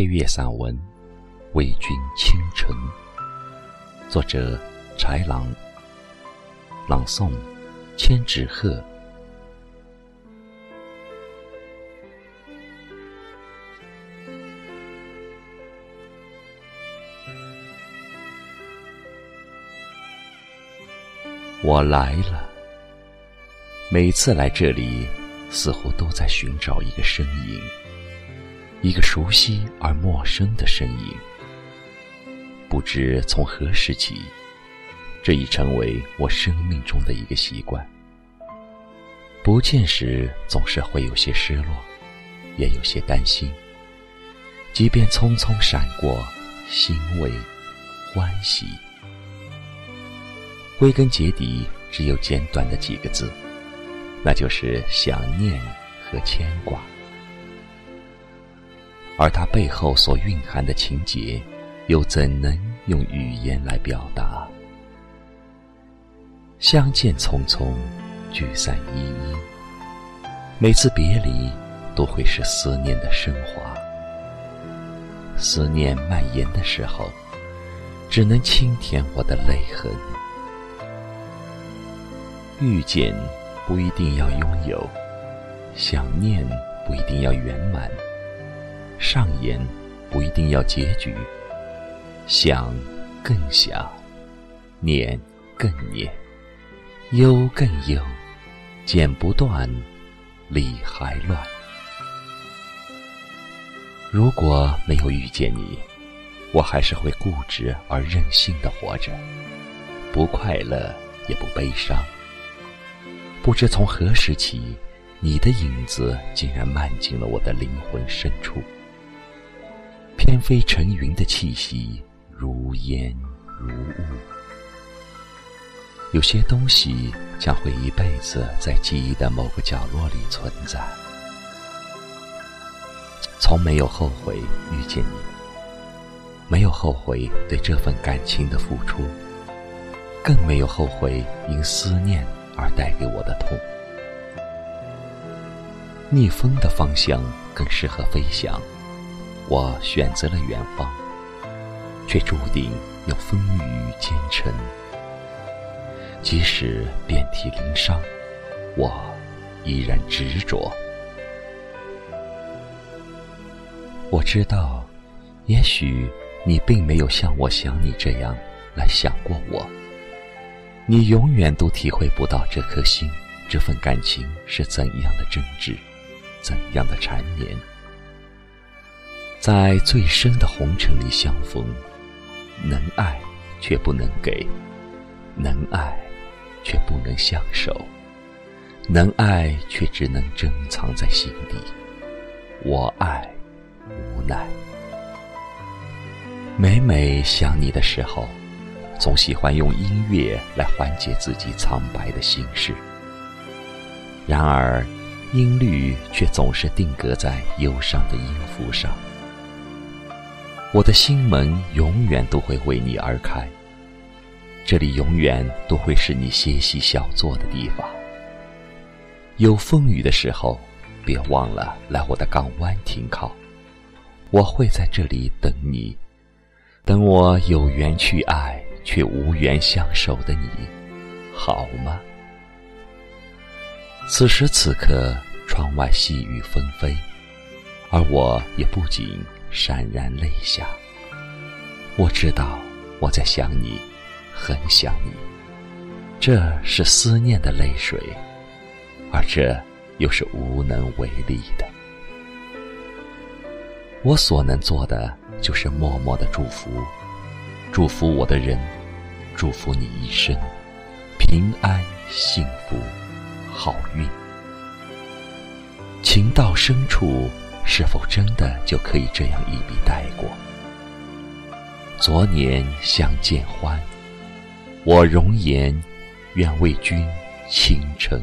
配乐散文《为君倾城》，作者豺狼，朗诵千纸鹤。我来了，每次来这里，似乎都在寻找一个身影。一个熟悉而陌生的身影，不知从何时起，这已成为我生命中的一个习惯。不见时总是会有些失落，也有些担心。即便匆匆闪过，欣慰、欢喜，归根结底只有简短的几个字，那就是想念和牵挂。而它背后所蕴含的情节，又怎能用语言来表达？相见匆匆，聚散依依。每次别离，都会是思念的升华。思念蔓延的时候，只能轻舔我的泪痕。遇见不一定要拥有，想念不一定要圆满。上演不一定要结局，想更想，念更念，忧更忧，剪不断，理还乱。如果没有遇见你，我还是会固执而任性的活着，不快乐也不悲伤。不知从何时起，你的影子竟然漫进了我的灵魂深处。翩飞成云的气息，如烟如雾。有些东西将会一辈子在记忆的某个角落里存在。从没有后悔遇见你，没有后悔对这份感情的付出，更没有后悔因思念而带给我的痛。逆风的方向更适合飞翔。我选择了远方，却注定要风雨兼程。即使遍体鳞伤，我依然执着。我知道，也许你并没有像我想你这样来想过我。你永远都体会不到这颗心、这份感情是怎样的真挚，怎样的缠绵。在最深的红尘里相逢，能爱却不能给，能爱却不能相守，能爱却只能珍藏在心底。我爱，无奈。每每想你的时候，总喜欢用音乐来缓解自己苍白的心事。然而，音律却总是定格在忧伤的音符上。我的心门永远都会为你而开，这里永远都会是你歇息小坐的地方。有风雨的时候，别忘了来我的港湾停靠，我会在这里等你，等我有缘去爱却无缘相守的你，好吗？此时此刻，窗外细雨纷飞，而我也不仅。潸然泪下，我知道我在想你，很想你。这是思念的泪水，而这又是无能为力的。我所能做的就是默默的祝福，祝福我的人，祝福你一生平安幸福好运。情到深处。是否真的就可以这样一笔带过？昨年相见欢，我容颜愿为君倾城。